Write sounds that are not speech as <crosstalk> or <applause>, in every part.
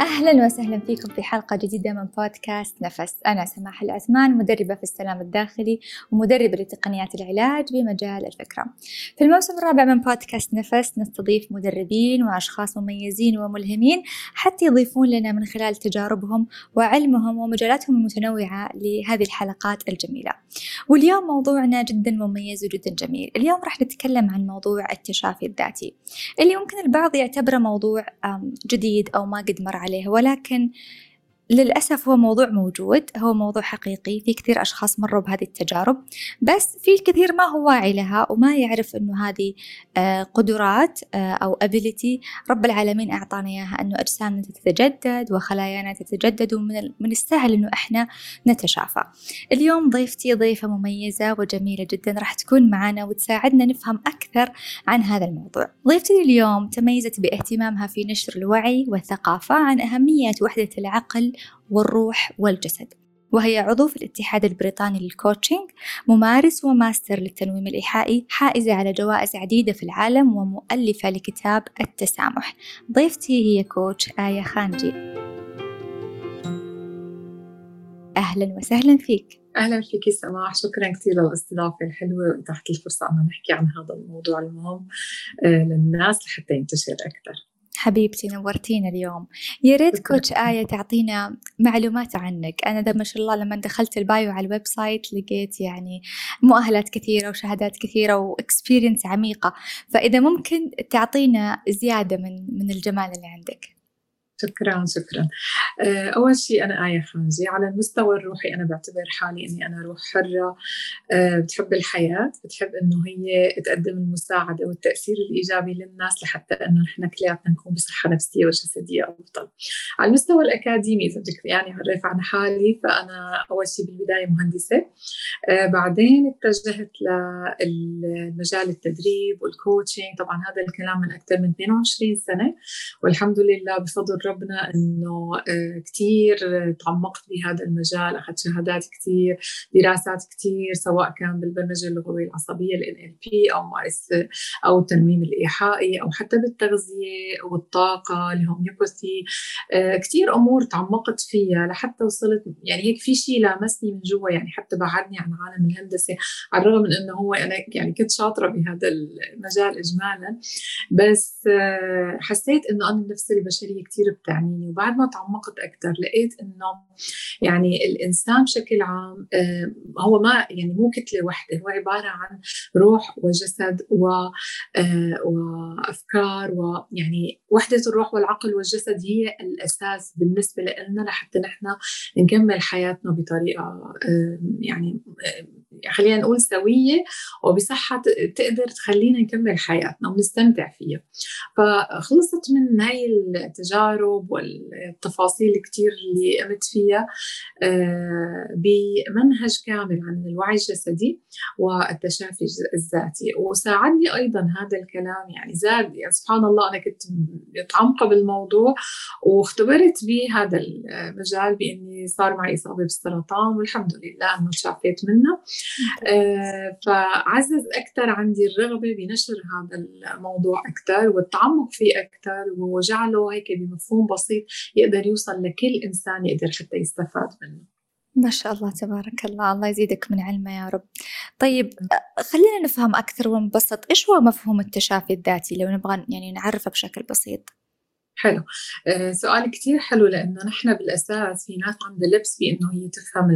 أهلا وسهلا فيكم في حلقة جديدة من بودكاست نفس. أنا سماح العثمان مدربة في السلام الداخلي ومدربة لتقنيات العلاج بمجال الفكرة. في الموسم الرابع من بودكاست نفس نستضيف مدربين وأشخاص مميزين وملهمين حتى يضيفون لنا من خلال تجاربهم وعلمهم ومجالاتهم المتنوعة لهذه الحلقات الجميلة. واليوم موضوعنا جدا مميز وجدا جميل. اليوم راح نتكلم عن موضوع التشافي الذاتي. اللي ممكن البعض يعتبره موضوع جديد أو ما قد مر عليه. ولكن للأسف هو موضوع موجود هو موضوع حقيقي في كثير أشخاص مروا بهذه التجارب بس في الكثير ما هو واعي لها وما يعرف أنه هذه آه، قدرات آه، أو ability رب العالمين أعطانا إياها أنه أجسامنا تتجدد وخلايانا تتجدد ومن من السهل أنه إحنا نتشافى. اليوم ضيفتي ضيفة مميزة وجميلة جدا راح تكون معنا وتساعدنا نفهم أكثر عن هذا الموضوع. ضيفتي اليوم تميزت بإهتمامها في نشر الوعي والثقافة عن أهمية وحدة العقل والروح والجسد. وهي عضو في الاتحاد البريطاني لل coaching ممارس وماستر للتنويم الإيحائي حائزة على جوائز عديدة في العالم ومؤلفة لكتاب التسامح. ضيفتي هي coach آية خانجي. أهلا وسهلا فيك. أهلا فيك سماح. شكرا كثير للاستضافة الحلوة وإتاحة الفرصة أن نحكي عن هذا الموضوع المهم آه، للناس لحتى ينتشر أكثر. حبيبتي نورتينا اليوم. يا ريت coach آية تعطينا معلومات عنك. أنا ده ما شاء الله لما دخلت ال bio على ال website لقيت يعني مؤهلات كثيرة وشهادات كثيرة و experience عميقة. فإذا ممكن تعطينا زيادة من من الجمال اللي عندك. شكرا شكرا آه، أول شيء أنا آية خانجي على المستوى الروحي أنا بعتبر حالي إني أنا روح حرة. آه، بتحب الحياة بتحب إنه هي تقدم المساعدة والتأثير الإيجابي للناس لحتى إنه نحن كلياتنا نكون بصحة نفسية وجسدية أفضل. على المستوى الأكاديمي إذا بدك يعني اعرف عن حالي فأنا أول شيء بالبداية مهندسة. آه، بعدين اتجهت لمجال التدريب والكوتشنج طبعا هذا الكلام من أكثر من 22 سنة والحمد لله بفضل ربنا إنه آه، كثير تعمقت بهذا المجال أخذت شهادات كثير دراسات كثير سواء كان بالبرمجة اللغوية العصبية ال NLP أو مارس أو التنويم الإيحائي أو حتى بالتغذية والطاقة الهوميوباثي آه، كثير أمور تعمقت فيها لحتى وصلت يعني هيك في شيء لامسني من جوا يعني حتى بعدني عن عالم الهندسة على الرغم من إنه هو أنا يعني كنت شاطرة بهذا المجال اجمالا. بس آه، حسيت إنه أنا النفس البشرية كثير بتعنيني. وبعد ما تعمقت أكثر لقيت إنه يعني الإنسان بشكل عام آه، هو ما يعني مو كتلة وحدة هو عبارة عن روح وجسد و آه، وأفكار ويعني وحدة الروح والعقل والجسد هي الأساس بالنسبة لنا لحتى نحن نكمل حياتنا بطريقة يعني خلينا نقول سوية وبصحة تقدر تخلينا نكمل حياتنا ونستمتع فيها. فخلصت من هاي التجارب والتفاصيل كثير اللي قمت فيها آه، بمنهج كامل عن الوعي الجسدي والتشافي الذاتي. وساعدني أيضا هذا الكلام يعني زاد يعني سبحان الله أنا كنت متعمقة بالموضوع واختبرت بهذا المجال بإني صار معي إصابة بالسرطان والحمد لله إنه تشافيت منه. آه، فعزز أكثر عندي الرغبة بنشر هذا الموضوع أكثر والتعمق فيه أكثر وجعله هيك بمفهوم بسيط يقدر يوصل لكل إنسان يقدر حتى يستفاد منه. ما شاء الله تبارك الله. الله يزيدك من علمه يا رب. طيب خلينا نفهم أكثر ونبسط إيش هو مفهوم التشافي الذاتي لو نبغى يعني نعرفه بشكل بسيط؟ حلو. آه سؤال كتير حلو لأنه نحن بالأساس في ناس عندها لبس بأنه هي تفهم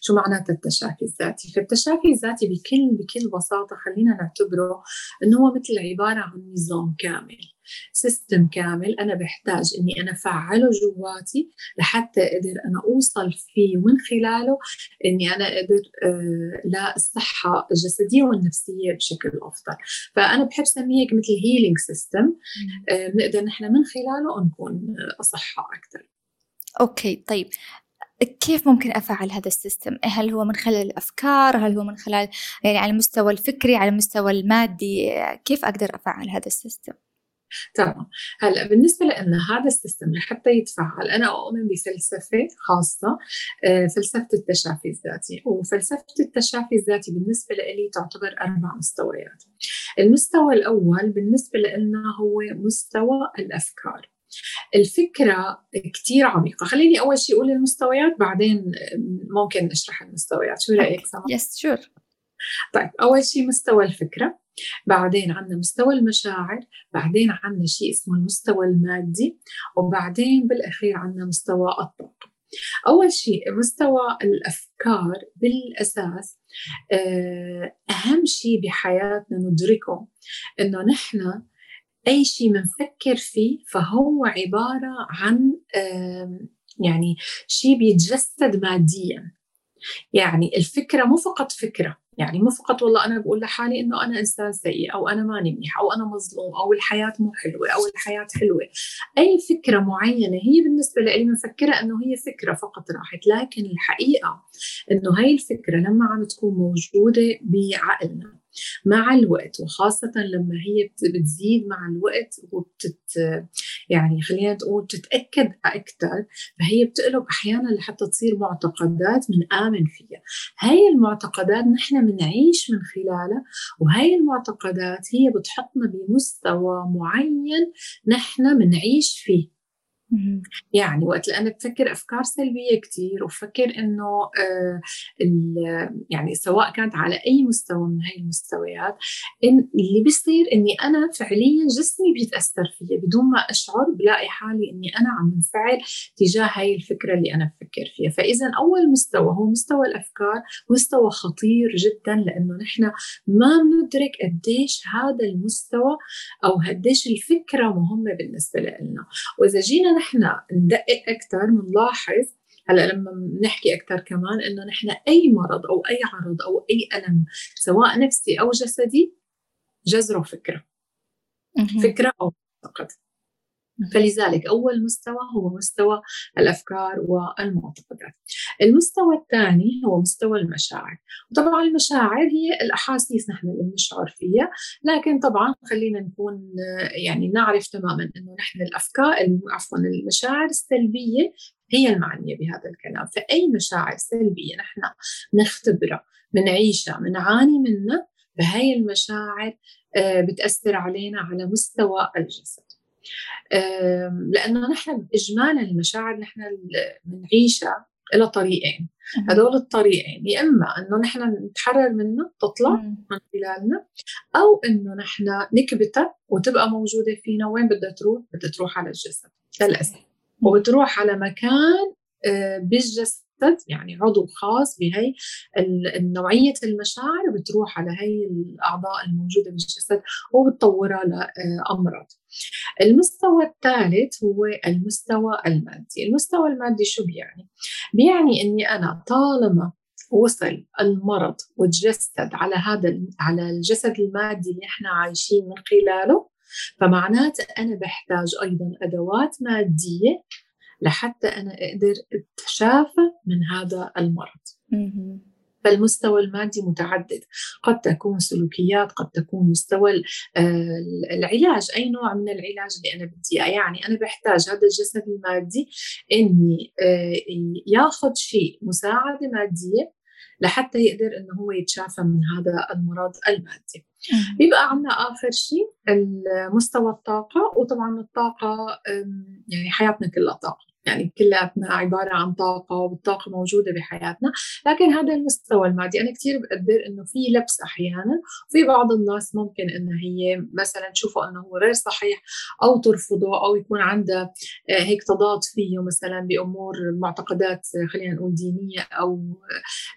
شو معناته التشافي الذاتي. فالتشافي الذاتي بكل بكل بساطة خلينا نعتبره أنه هو مثل عبارة عن نظام كامل. system كامل أنا بحتاج إني أنا أفعله جواتي لحتى أقدر أنا أوصل فيه ومن خلاله إني أنا أقدر آه للصحه الجسدية والنفسية بشكل أفضل فأنا بحب سميه مثل healing system آه بنقدر نحن من خلاله نكون أصحاء أكثر okay طيب كيف ممكن أفعل هذا ال system؟ هل هو من خلال الأفكار؟ هل هو من خلال يعني على المستوى الفكري، على المستوى المادي؟ كيف أقدر أفعل هذا ال system؟ تمام. هلأ بالنسبة لنا هذا ال system لحتى يتفعل أنا أؤمن بفلسفة خاصة آه، فلسفة التشافي الذاتي. وفلسفة التشافي الذاتي بالنسبة لي تعتبر أربع مستويات. المستوى الأول بالنسبة لنا هو مستوى الأفكار. الفكرة كتير عميقة. خليني أول شيء أقول المستويات بعدين ممكن نشرح المستويات. شو رأيك؟ سما؟ يس شور طيب أول شيء مستوى الفكرة. بعدين عندنا مستوى المشاعر بعدين عندنا شيء اسمه المستوى المادي وبعدين بالأخير عندنا مستوى الطاقة. أول شيء مستوى الأفكار بالأساس آه، أهم شيء بحياتنا ندركه إنه نحن أي شيء بنفكر فيه فهو عبارة عن يعني شيء بيتجسد ماديا. يعني الفكرة مو فقط فكرة يعني مو فقط والله أنا بقول لحالي إنه أنا إنسان سيء أو أنا ماني منيح أو أنا مظلوم أو الحياة مو حلوة أو الحياة حلوة. أي فكرة معينة هي بالنسبة لي بنفكرها إنه هي فكرة فقط راحت لكن الحقيقة إنه هاي الفكرة لما عم تكون موجودة بعقلنا. مع الوقت وخاصة لما هي بتزيد مع الوقت وبتت يعني خلينا نقول بتتأكد أكثر فهي بتقلب أحيانا لحتى تصير معتقدات من آمن فيها. هاي المعتقدات نحن بنعيش من خلالها وهي المعتقدات هي بتحطنا بمستوى معين نحن بنعيش فيه. يعني وقت اللي أنا بفكر أفكار سلبية كثير وبفكر إنه آه يعني سواء كانت على أي مستوى من هاي المستويات إن اللي بيصير إني أنا فعليا جسمي بيتأثر فيها بدون ما أشعر بلاقي حالي إني أنا عم انفعل تجاه هاي الفكرة اللي أنا بفكر فيها. فاذا أول مستوى هو مستوى الأفكار مستوى خطير جدا لأنه نحن ما بندرك قديش هذا المستوى أو قديش الفكرة مهمة بالنسبة لنا. وإذا جينا نحن ندقق أكثر بنلاحظ هلأ لما بنحكي أكثر كمان إنه نحن أي مرض أو أي عرض أو أي ألم سواء نفسي أو جسدي جذره فكره فكرة أو معتقد فلذلك أول مستوى هو مستوى الأفكار والمعتقدات. المستوى الثاني هو مستوى المشاعر. وطبعا المشاعر هي الأحاسيس نحن اللي بنشعر فيها لكن طبعا خلينا نكون يعني نعرف تماما أنه نحن الأفكار عفوا المشاعر السلبية هي المعنية بهذا الكلام. فأي مشاعر سلبية نحن نختبرها بنعيشها بنعاني منها فهي المشاعر آه، بتأثر علينا على مستوى الجسد. لأنه نحن اجمالا المشاعر نحن بنعيشها لها طريقين. هدول الطريقين يا إما إنه نحن نتحرر منها تطلع من خلالنا أو إنه نحن نكبتها وتبقى موجودة فينا. وين بدها تروح؟ بدها تروح على الجسد للأسف. وبتروح على مكان بالجسد يعني عضو خاص بهي نوعية المشاعر بتروح على هي الأعضاء الموجودة بالجسد وبتطورها لأمراض المستوى الثالث هو المستوى المادي المستوى المادي شو بيعني؟ بيعني أني أنا طالما وصل المرض وتجسد على هذا على الجسد المادي اللي إحنا عايشين من خلاله فمعناته أنا بحتاج أيضا أدوات مادية لحتى أنا أقدر أتشافى من هذا المرض. فالمستوى المادي متعدد. قد تكون سلوكيات قد تكون مستوى آه، العلاج. أي نوع من العلاج اللي أنا بدي يعني أنا بحتاج هذا الجسد المادي إني آه، ياخذ شيء مساعدة مادية لحتى يقدر إنه هو يتشافى من هذا المرض المادي. بيبقى عندنا آخر شيء مستوى الطاقة. وطبعا الطاقة يعني حياتنا كلها طاقة. يعني كلياتنا عبارة عن طاقة والطاقة موجودة بحياتنا لكن هذا المستوى المادي. أنا كثير بقدر إنه في لبس أحيانا وفي بعض الناس ممكن إنه هي مثلا تشوفه إنه هو غير صحيح أو ترفضه أو يكون عندها آه، هيك تضاد فيه مثلا بأمور معتقدات خلينا نقول دينية أو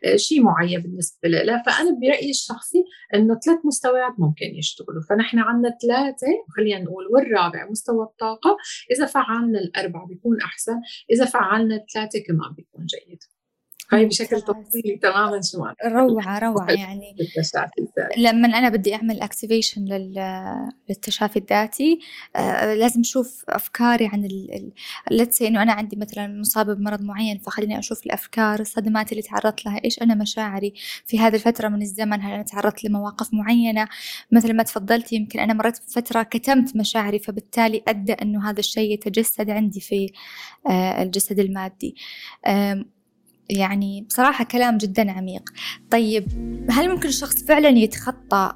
آه، شيء معين بالنسبة له. فأنا برأيي الشخصي إنه ثلاث مستويات ممكن يشتغلوا. فنحن عندنا ثلاثة خلينا نقول والرابع مستوى الطاقة إذا فعلنا الأربعة بيكون أحسن. إذا فعلنا الثلاثة كمان بيكون جيد. هاي بشكل تفصيلي تماما شو روعة روعة يعني لما أنا بدي أعمل اكتيفيشن للتشافي الذاتي آه لازم أشوف أفكاري عن لتس إنه أنا عندي مثلا مصابة بمرض معين فخليني أشوف الأفكار الصدمات اللي تعرضت لها إيش أنا مشاعري في هذه الفترة من الزمن؟ هل أنا تعرضت لمواقف معينة؟ مثل ما تفضلت يمكن أنا مريت بفترة كتمت مشاعري فبالتالي أدى أنه هذا الشيء يتجسد عندي في آه الجسد المادي. آه يعني بصراحة كلام جدا عميق. طيب هل ممكن الشخص فعلا يتخطى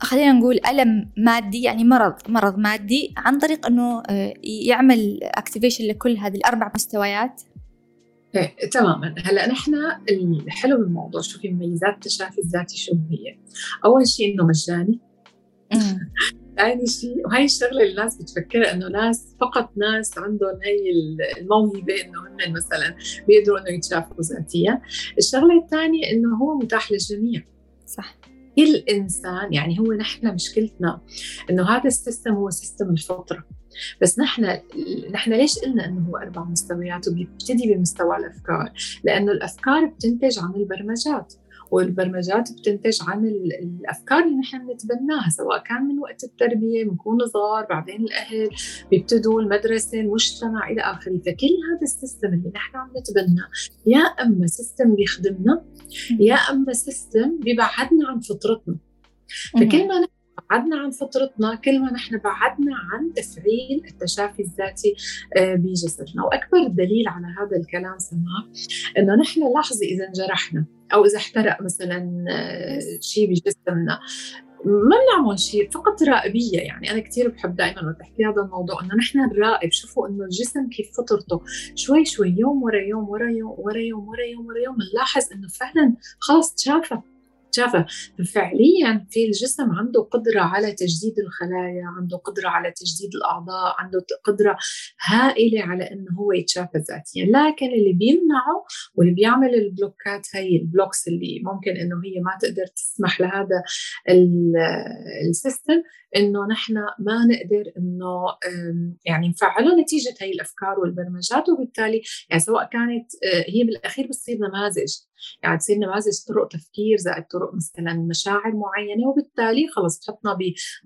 خلينا نقول ألم مادي يعني مرض مرض مادي عن طريق أنه آه، يعمل اكتيفيشن لكل هذه الأربع مستويات؟ إيه تماما. هلأ نحن الحلو بالموضوع شوفي مميزات التشافي الذاتي شو هي؟ أول شيء إنه مجاني. ثاني شيء وهي الشغلة اللي الناس بتفكرها إنه ناس فقط ناس عندهم هي الموهبة إنه هن مثلا بيقدروا إنه يتشافوا ذاتيا. الشغلة الثانية إنه هو متاح للجميع. صح. كل إنسان يعني هو نحن مشكلتنا إنه هذا ال system هو system الفطرة. بس نحن نحن ليش قلنا إنه هو أربع مستويات وبيبتدي بمستوى الأفكار؟ لأنه الأفكار بتنتج عن البرمجات. والبرمجات بتنتج عن الأفكار اللي نحن بنتبناها سواء كان من وقت التربية بنكون صغار بعدين الأهل بيبتدوا المدرسة المجتمع إلى آخره. فكل هذا ال system اللي نحن عم نتبناه يا أما system بيخدمنا يا أما system بيبعدنا عن فطرتنا. فكل ما بعدنا عن فطرتنا كل ما نحن بعدنا عن تفعيل التشافي الذاتي آه، بجسدنا وأكبر دليل على هذا الكلام سماح إنه نحن لاحظي إذا انجرحنا. أو إذا احترق مثلا آه، شيء بجسمنا. ما بنعمل شيء فقط راقبية يعني أنا كثير بحب دائما وقت أحكي هذا الموضوع إنه نحن نراقب شوفوا إنه الجسم كيف فطرته. شوي شوي يوم ورا يوم ورا يوم ورا يوم ورا يوم ورا يوم. بنلاحظ إنه فعلا خلص تشافى شافه ففعليا في الجسم عنده قدرة على تجديد الخلايا عنده قدرة على تجديد الأعضاء عنده قدرة هائلة على أنه هو يتشافى ذاتيا. لكن اللي بيمنعه واللي بيعمل البلوكات هي ال blocks اللي ممكن أنه هي ما تقدر تسمح لهذا ال system إنه نحن ما نقدر إنه يعني نفعله نتيجة هي الأفكار والبرمجات وبالتالي يعني سواء كانت آه، هي بالأخير بتصير نماذج يعني تصير نماذج طرق تفكير زائد طرق مثلا مشاعر معينة وبالتالي خلص تحطنا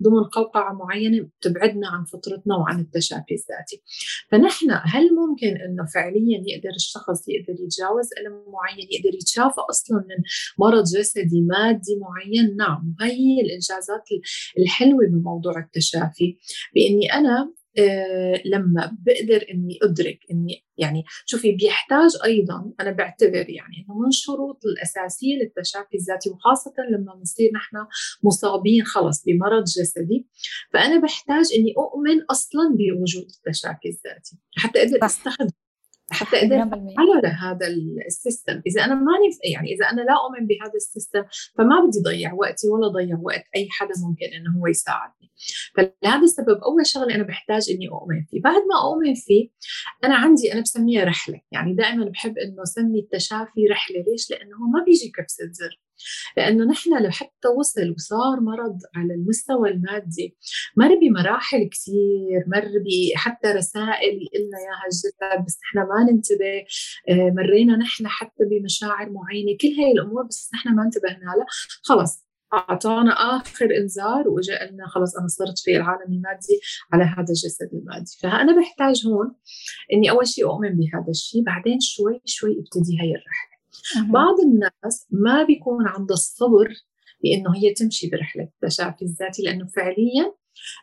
ضمن قوقعة معينة بتبعدنا عن فطرتنا وعن التشافي الذاتي. فنحن هل ممكن إنه فعليا يقدر الشخص يقدر يتجاوز ألم معين يقدر يتشافى أصلا من مرض جسدي مادي معين؟ نعم وهي الإنجازات الحلوة بموضوع التشافي بإني أنا آه، لما بقدر إني أدرك إني يعني شوفي بيحتاج أيضا أنا بعتبر يعني إنه من الشروط الأساسية للتشافي الذاتي وخاصة لما بنصير نحن مصابين خلص بمرض جسدي فأنا بحتاج إني أؤمن أصلا بوجود التشافي الذاتي حتى أقدر أستخدم حتى أقدر على هذا ال system إذا أنا ماني يعني إذا أنا لا أؤمن بهذا ال system فما بدي ضيع وقتي ولا ضيع وقت أي حدا ممكن إنه هو يساعدني. فلهذا السبب أول شغلة أنا بحتاج إني أؤمن فيه. بعد ما أؤمن فيه أنا عندي أنا بسميها رحلة. يعني دائما بحب إنه سمي التشافي رحلة. ليش؟ لأنه هو ما بيجي كبسه زر لأنه نحن لو حتى وصل وصار مرض على المستوى المادي مر بمراحل كثير مر بحتى رسائل يقلنا إياها الجسد بس نحن ما ننتبه. آه، مرينا نحن حتى بمشاعر معينة. كل هاي الأمور بس نحن ما انتبهنا لها. خلص أعطانا آخر إنذار واجى لنا خلص أنا صرت في العالم المادي على هذا الجسد المادي. فانا بحتاج هون إني أول شيء أؤمن بهذا الشيء بعدين شوي شوي أبتدي هي الرحلة. بعض الناس ما بيكون عنده الصبر بانه هي تمشي برحلة التشافي الذاتي لأنه فعليا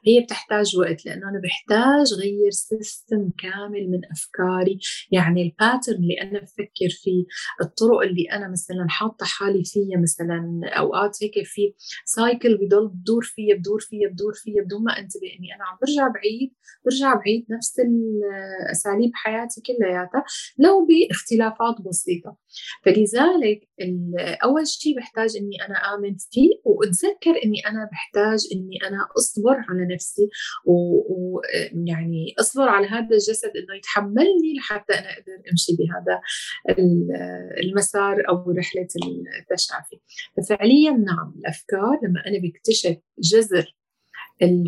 هي بتحتاج وقت لأنه أنا بحتاج غير system كامل من أفكاري. يعني ال pattern اللي أنا بفكر فيه الطرق اللي أنا مثلا حاطة حالي فيها مثلا أوقات هيك في cycle بضل بدور فيها بدور فيها بدور فيها بدون ما أنتبه إني أنا عم برجع بعيد برجع بعيد نفس الاساليب حياتي كلياتها لو باختلافات بسيطة. فلذلك أول شيء بحتاج إني أنا آمن فيه وأتذكر إني أنا بحتاج إني أنا أصبر على نفسي ويعني أصبر على هذا الجسد إنه يتحملني لحتى أنا أقدر أمشي بهذا المسار أو رحلة التشافي. ففعليا نعم الأفكار لما أنا بكتشف جذر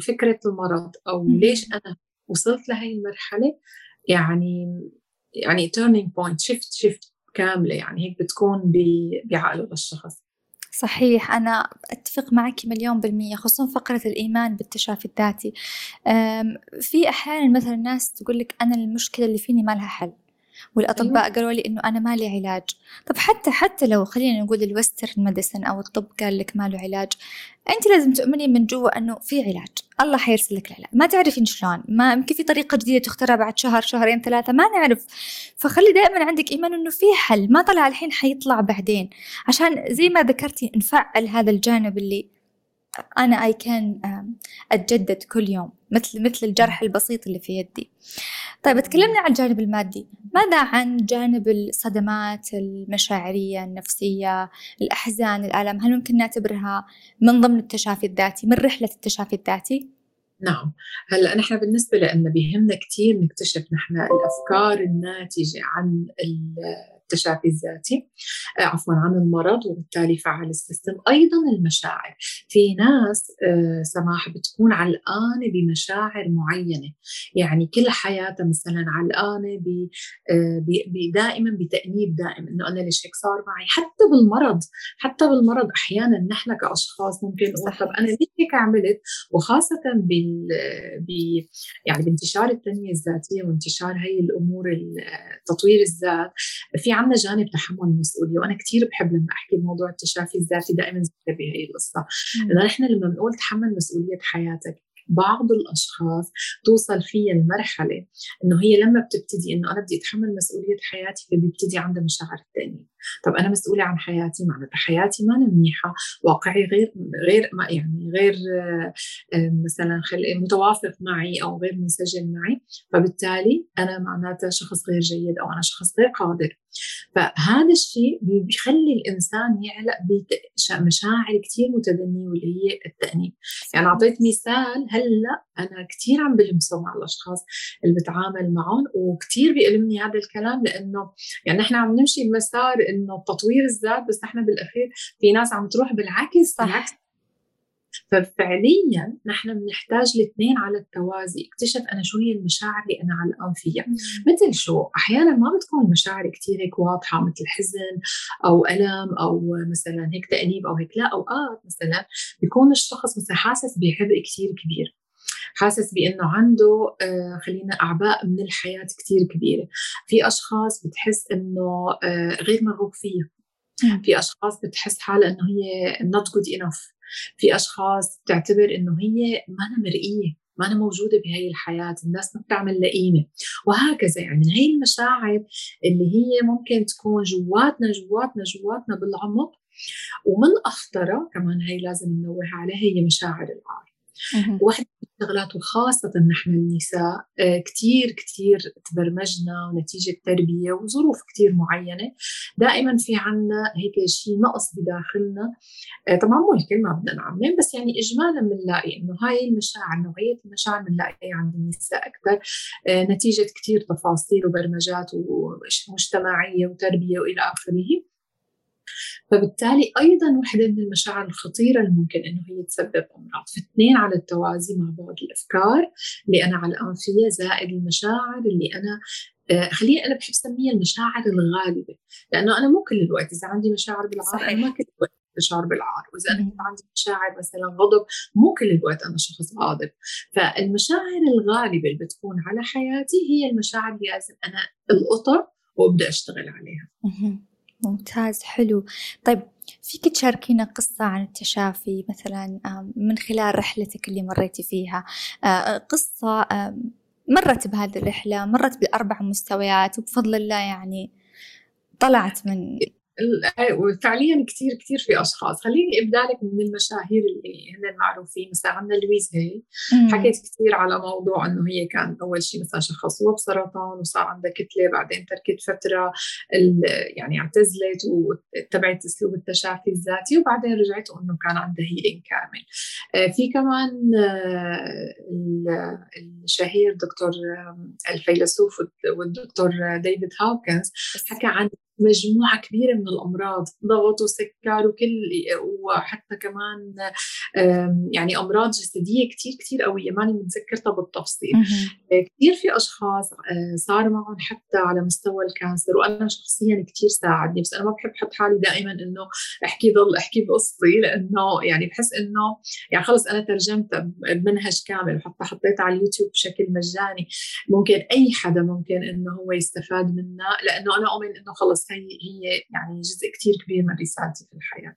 فكره المرض أو ليش أنا وصلت لهي المرحلة يعني يعني turning point shift shift كاملة يعني هيك بتكون بعقله للشخص صحيح أنا أتفق معك مليون بالمية خصوصا فقرة الإيمان بالتشافي الذاتي. في أحيانا مثلا الناس تقول لك أنا المشكلة اللي فيني ما لها حل والأطباء أيوة. قالوا لي إنه أنا ما لي علاج. طب حتى حتى لو خلينا نقول ال Western medicine أو الطب قال لك ما له علاج أنت لازم تؤمني من جوا إنه في علاج. الله حيرسل لك العلاج ما تعرفين شلون. ما يمكن في طريقة جديدة تخترع بعد شهر شهرين ثلاثة ما نعرف. فخلي دائما عندك إيمان إنه في حل. ما طلع الحين حيطلع بعدين. عشان زي ما ذكرتي نفعل هذا الجانب اللي أنا أي كان أتجدد كل يوم مثل مثل الجرح البسيط اللي في يدي. طيب تكلمنا عن الجانب المادي. ماذا عن جانب الصدمات المشاعرية النفسية الأحزان الآلام؟ هل ممكن نعتبرها من ضمن التشافي الذاتي من رحلة التشافي الذاتي؟ نعم. هلأ نحن بالنسبة لنا بيهمنا كثير نكتشف نحن الأفكار الناتجة عن التشافي الذاتي آه، عفوا عن المرض وبالتالي فعل السيستم أيضا المشاعر. في ناس آه، سماح بتكون علقانة بمشاعر معينة. يعني كل حياتها مثلا علقانة آه، دائما بتأنيب دائم إنه أنا ليش هيك صار معي. حتى بالمرض حتى بالمرض أحيانا نحن كأشخاص ممكن نقول طب أنا ليش هيك عملت؟ وخاصة بال ب يعني بانتشار التنمية الذاتية وانتشار هي الأمور تطوير الذات. في عندنا جانب تحمل المسؤولية وأنا كثير بحب لما أحكي بموضوع التشافي الذاتي دائما بهي القصة. لأنه نحن لما بنقول تحمل مسؤولية حياتك بعض الأشخاص توصل فيها المرحلة إنه هي لما بتبتدي إنه أنا بدي أتحمل مسؤولية حياتي فبيبتدي عندها مشاعر الثانية طب أنا مسؤولة عن حياتي؟ معناتها حياتي ما منيحة. واقعي غير غير ما يعني غير مثلا متوافق معي أو غير منسجم معي. فبالتالي أنا معناتها شخص غير جيد أو أنا شخص غير قادر. فهذا الشيء بيخلي الإنسان يعلق بمشاعر كثير متدنية واللي هي التأنيب يعني أعطيت مثال هلأ أنا كثير عم بلمسه مع الأشخاص اللي بتعامل معهم وكثير بيألمني هذا الكلام لأنه يعني نحن عم نمشي بمسار إنه تطوير الذات بس نحن بالأخير في ناس عم تروح بالعكس صح. بالعكس ففعليا نحن بنحتاج الاثنين على التوازي. اكتشف أنا شو هي المشاعر اللي أنا علقان فيها. مثل شو؟ أحيانا ما بتكون المشاعر كثير هيك واضحة مثل حزن أو ألم أو مثلا هيك تأنيب أو هيك. لا أوقات مثلا بيكون الشخص مثلا حاسس بعبء كثير كبير. حاسس بأنه عنده آه خلينا أعباء من الحياة كثير كبيرة. في أشخاص بتحس إنه آه غير مرغوب فيها. في أشخاص بتحس حالها إنه هي not good enough. في أشخاص بتعتبر إنه هي ما مرئية ما أنا موجودة بهي الحياة الناس ما بتعمل قيمة. وهكذا يعني من هي المشاعر اللي هي ممكن تكون جواتنا جواتنا جواتنا بالعمق. ومن أخطرها كمان هي لازم ننوه عليها هي مشاعر العار واحدة من الشغلات وخاصة نحن النساء آه، كثير كثير تبرمجنا ونتيجة تربية وظروف كثير معينة. دائما في عنا هيك شيء نقص بداخلنا. آه، طبعا مو الكل ما بدنا نعمم بس يعني إجمالا بنلاقي إنه هاي المشاعر نوعية المشاعر بنلاقيها عند النساء أكثر آه، نتيجة كثير تفاصيل وبرمجات ومجتمعية وتربية وإلى آخره. فبالتالي أيضا وحده من المشاعر الخطيرة اللي ممكن إنه هي تسبب أمراض. فاثنين على التوازي مع بعض الأفكار اللي أنا علقان فيها زائد المشاعر اللي أنا آه خليني أنا بحب أسميها المشاعر الغالبة. لأنه أنا مو كل الوقت إذا عندي مشاعر بالعار أنا ما كل الوقت مشاعر بالعار. وإذا أنا عندي مشاعر مثلا غضب مو كل الوقت أنا شخص غاضب. فالمشاعر الغالبة اللي بتكون على حياتي هي المشاعر اللي لازم أنا القطر وأبدأ أشتغل عليها. ممتاز حلو. طيب فيك تشاركينا قصة عن التشافي مثلا من خلال رحلتك اللي مريتي فيها. آه، قصة مرت بهذه الرحلة مرت بالأربع مستويات وبفضل الله يعني طلعت من وفعليا كثير كثير في أشخاص. خليني أبدأ لك من المشاهير اللي هن معروفين. مثلا عندنا لويز هي حكيت كثير على موضوع إنه هي كان أول شيء مثلا شخصوها بسرطان وصار عندها كتلة. بعدين تركت فترة يعني اعتزلت واتبعت أسلوب التشافي الذاتي. وبعدين رجعت وانه كان عندها healing كامل. آه، في كمان آه، الشهير دكتور الفيلسوف والدكتور ديفيد هاوكنز حكى عن مجموعة كبيرة من الأمراض ضغط وسكر وكل وحتى كمان يعني أمراض جسدية كثير كثير قوية ماني متذكرتها بالتفصيل كثير في أشخاص آه، صار معهم حتى على مستوى الكانسر وأنا شخصيا كثير ساعدني بس أنا ما بحب أحط حالي دائما إنه أحكي ضل أحكي بقصتي لأنه يعني بحس إنه يعني خلص أنا ترجمت بمنهج كامل وحتى حطيته على اليوتيوب بشكل مجاني. ممكن أي حدا ممكن إنه هو يستفاد منه لأنه أنا أؤمن إنه خلص هي هي يعني جزء كتير كبير من رسالتي في الحياة.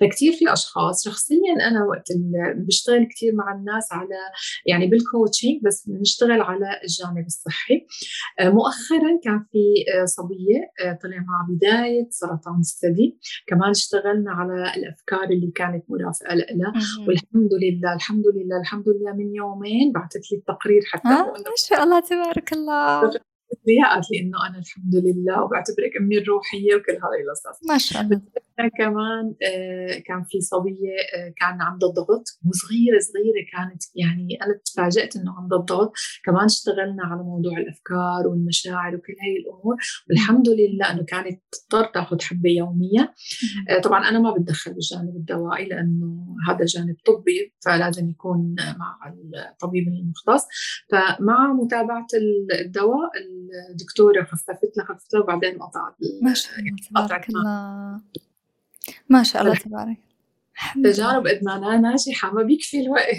فكتير في أشخاص شخصيا أنا وقت بشتغل كتير مع الناس على يعني بالكوتشنج بس بنشتغل على الجانب الصحي. آه، مؤخرا كان في آه، صبية آه، طلع مع بداية سرطان الثدي. كمان اشتغلنا على الأفكار اللي كانت مرافقة لها والحمد لله الحمد لله الحمد لله من يومين بعثت لي التقرير حتى آه ما شاء الله تبارك الله. قالت لي انه أنا الحمد لله وبعتبرك أمي الروحية وكل هاي القصص. ما شاء الله. كمان آه، كان في صبية آه، كان عندها ضغط وصغيره صغيرة كانت يعني أنا تفاجأت إنه عندها الضغط كمان اشتغلنا على موضوع الأفكار والمشاعر وكل هاي الأمور. والحمد لله إنه كانت تضطر تاخذ حبة يوميه آه، طبعا أنا ما بتدخل بالجانب الدوائي لأنه هذا جانب طبي فلازم يكون مع الطبيب المختص. فمع متابعة الدواء الدكتورة خففت لها خففت لها وبعدين قطعت ما شاء الله تبارك الله. ما شاء الله تبارك. تجارب ادمانها ناجحه ما بيكفي الوقت.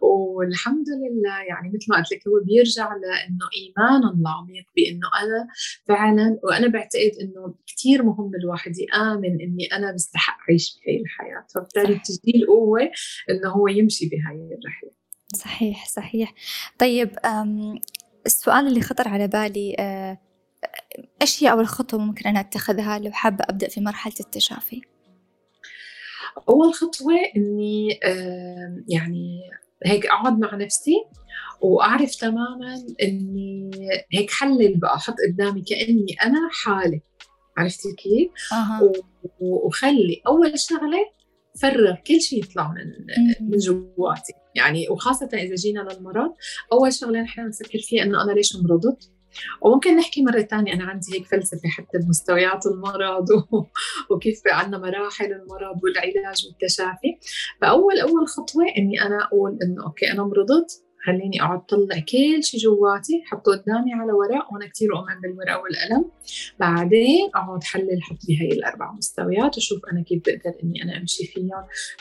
والحمد لله يعني مثل ما قلت لك هو بيرجع لإنه ايمانا العميق بإنه أنا فعلا وأنا بعتقد إنه كثير مهم الواحد يآمن إني أنا بستحق أعيش بهي الحياة. فبالتالي بتجي القوة إنه هو يمشي بهاي الرحلة. صحيح صحيح. طيب السؤال اللي خطر على بالي آه، إيش هي اول خطوه ممكن أنا أتخذها لو حابة أبدأ في مرحلة التشافي أول خطوة إني يعني هيك أقعد مع نفسي وأعرف تماما إني هيك حلل بقى أحط قدامي كأني أنا حالي عرفتي كيف؟ أه. وخلي أول شغلة فرغ كل شيء يطلع من من جواتي يعني وخاصة إذا جينا للمرض أول شغلة نحن نفكر فيها إنه أنا ليش مرضت؟ وممكن نحكي مرة ثانية أنا عندي هيك فلسفة حتى بمستويات المرض <laughs> و... وكيف عندنا مراحل المرض والعلاج والتشافي. فأول أول خطوة إني أنا أقول إنه أوكي أنا مرضت خليني اقعد طلع كل شيء جواتي حطه قدامي على ورق وأنا كثير أؤمن بالورق والقلم. بعدين أقعد حلل حط لي هي الأربع مستويات وشوف أنا كيف بقدر إني أنا أمشي فيهم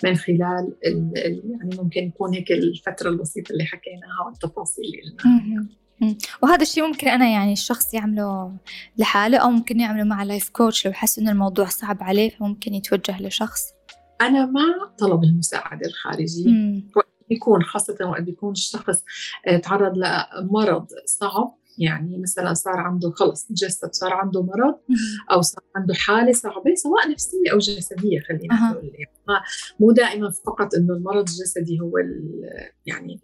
من خلال ال ال يعني ممكن يكون هيك الفترة البسيطة اللي حكيناها والتفاصيل اللي قلناها. وهذا الشيء ممكن أنا يعني الشخص يعمله لحاله أو ممكن يعمله مع لايف كوتش لو حس إن الموضوع صعب عليه فممكن يتوجه لشخص. أنا مع طلب المساعدة الخارجية. يكون خاصة وقت بيكون الشخص آه، تعرض لمرض صعب. يعني مثلا صار عنده خلص جسد صار عنده مرض أو صار عنده حالة صعبة سواء نفسية أو جسدية خلينا نقول. يعني مو دائما فقط إنه المرض الجسدي هو يعني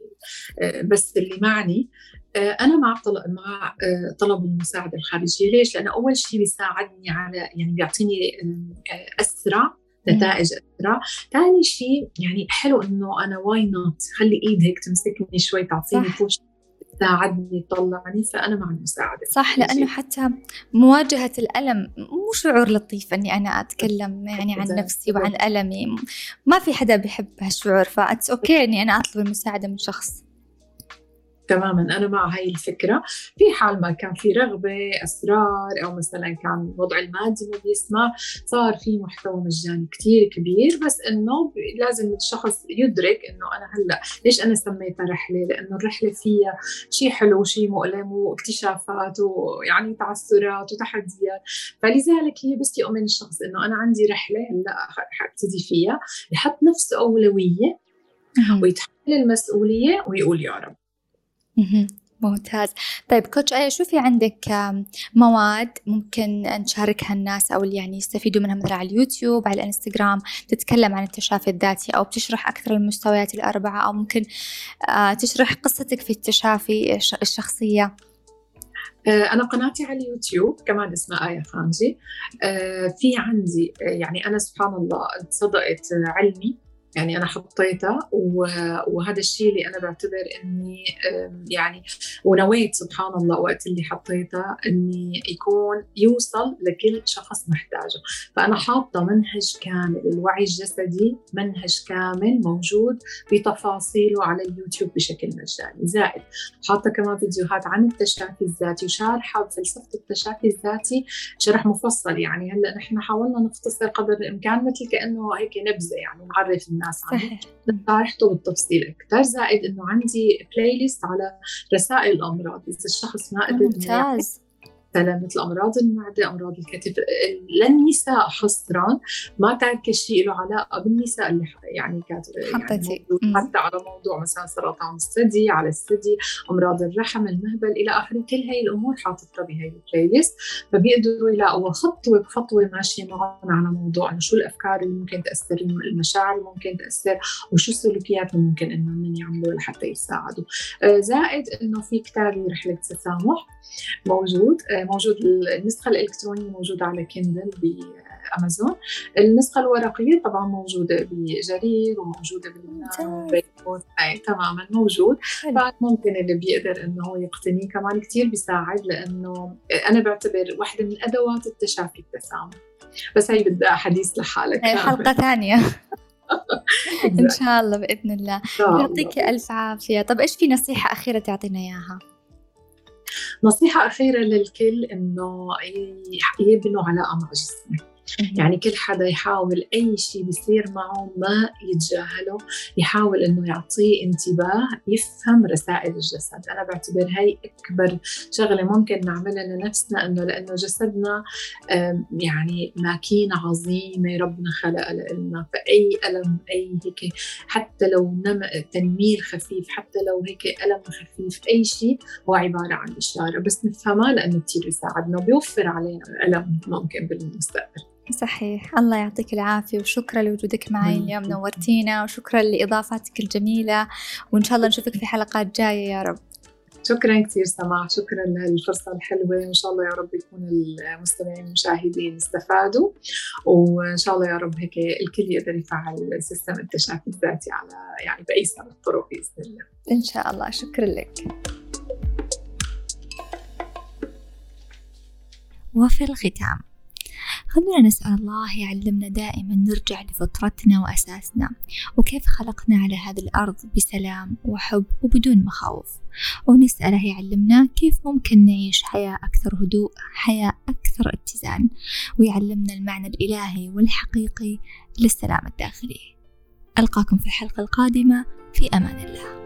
آه، بس اللي معني آه، أنا مع طلب مع طلب المساعدة الخارجية. ليش؟ لأنه أول شيء بيساعدني على يعني بيعطيني أسرع نتائج اسرع ثاني شيء يعني حلو إنه أنا why not خلي ايد هيك تمسكني شوي تعطيني push تساعدني تطلعني فأنا مع المساعدة. صح لأنه حتى مواجهة الألم مو شعور لطيف إني أنا أتكلم يعني عن نفسي وعن ألمي. ما في حدا بيحب هالشعور فأتس أوكي إني أنا أطلب المساعدة من شخص. تماما. أنا مع هاي الفكرة. في حال ما كان في رغبة أسرار أو مثلا كان الوضع المادي ما بيسمع صار في محتوى مجاني كثير كبير. بس إنه لازم الشخص يدرك إنه أنا هلأ ليش أنا سميتها رحلة؟ لأنه الرحلة فيها شيء حلو وشيء مؤلم واكتشافات ويعني تعثرات وتحديات. فلذلك هي بس يؤمن الشخص إنه أنا عندي رحلة هلأ حابتدي فيها. يحط نفسه أولوية ويتحمل المسؤولية ويقول يا رب. ممتاز. طيب كوتش آية شو في عندك مواد ممكن نشاركها الناس أو اللي يعني يستفيدوا منها مثلا على اليوتيوب على الإنستغرام تتكلم عن التشافي الذاتي أو بتشرح أكثر المستويات الأربعة أو ممكن آه، تشرح قصتك في التشافي الشخصية. آه، أنا قناتي على اليوتيوب كمان اسمها آية خانجي. آه، في عندي يعني أنا سبحان الله صدقت علمي. يعني أنا حطيتها وهذا الشيء اللي أنا بعتبر إني يعني ونويت سبحان الله وقت اللي حطيتها إني يكون يوصل لكل شخص محتاجه. فأنا حاطة منهج كامل الوعي الجسدي منهج كامل موجود بتفاصيله على اليوتيوب بشكل مجاني زائد حاطة كمان فيديوهات عن التشافي الذاتي وشارحة بفلسفه التشافي الذاتي شرح مفصل. يعني هلأ نحن حاولنا نختصر قدر الإمكان مثل كأنه هيك نبذة يعني نعرف الناس الناس عنه شرحته بالتفصيل أكثر زائد إنه عندي بلاي ليست على رسائل الامراض إذا الشخص ما قدر ممتاز. مثلا مثل أمراض المعدة أمراض الكتف للنساء حصرا ما كل شيء له علاقة بالنساء اللي يعني كانت يعني حتى على موضوع مثلا سرطان الثدي على الثدي أمراض الرحم المهبل إلى آخره. كل هي الأمور حاططها بهي البلاي ليست فبيقدروا يلاقوا خطوة بخطوة ماشية معهم على موضوع إنه شو الأفكار اللي ممكن تأثر المشاعر اللي ممكن تأثر وشو السلوكيات اللي ممكن انهم يعملوا لحتى يساعدوا. آه، زائد إنه في كتابي رحلة تسامح موجود. آه، موجود النسخة الإلكترونية موجودة على كندل بامازون النسخة الورقية طبعا موجودة بجرير وموجودة بلبنان تماما موجود. فممكن اللي بيقدر إنه هو يقتنيه كمان كثير بيساعد لأنه أنا بعتبر واحدة من أدوات التشافي التسامح. بس هي بدها حديث لحالك. هي حلقة ثانية. <laughs> إن شاء الله بإذن الله. يعطيك ألف عافية. طب إيش في نصيحة أخيرة تعطينا إياها؟ نصيحة أخيرة للكل إنه يبنوا علاقة مع جسمه يعني كل حدا يحاول أي شيء بيصير معه ما يتجاهله يحاول إنه يعطيه انتباه يفهم رسائل الجسد. أنا بعتبر هاي أكبر شغلة ممكن نعملها لنفسنا إنه لأنه جسدنا يعني ماكينة عظيمة ربنا خلقها لنا فأي ألم أي هيك حتى لو نم تنميل خفيف حتى لو هيك ألم خفيف أي شيء هو عبارة عن إشارة. بس نفهمها لأنه كثير بيساعدنا وبيوفر علينا ألم ممكن بالمستقبل. صحيح. الله يعطيك العافية وشكرا لوجودك معي اليوم نورتينا وشكرا لإضافتك الجميلة وإن شاء الله نشوفك في حلقات جاية يا رب. شكرا كثير سماح شكرا لهالفرصة الحلوة وإن شاء الله يا رب يكون المستمعين المشاهدين استفادوا وإن شاء الله يا رب هيك الكل يقدر يفعل سيستم التشافي الذاتي على يعني بأيسر الطرق بإذن الله. إن شاء الله شكرا لك. وفي الختام خلونا نسأل الله يعلمنا دائما نرجع لفطرتنا وأساسنا وكيف خلقنا على هذه الأرض بسلام وحب وبدون مخاوف. ونسأله يعلمنا كيف ممكن نعيش حياة أكثر هدوء حياة أكثر اتزان ويعلمنا المعنى الإلهي والحقيقي للسلام الداخلي ألقاكم في الحلقة القادمة في أمان الله.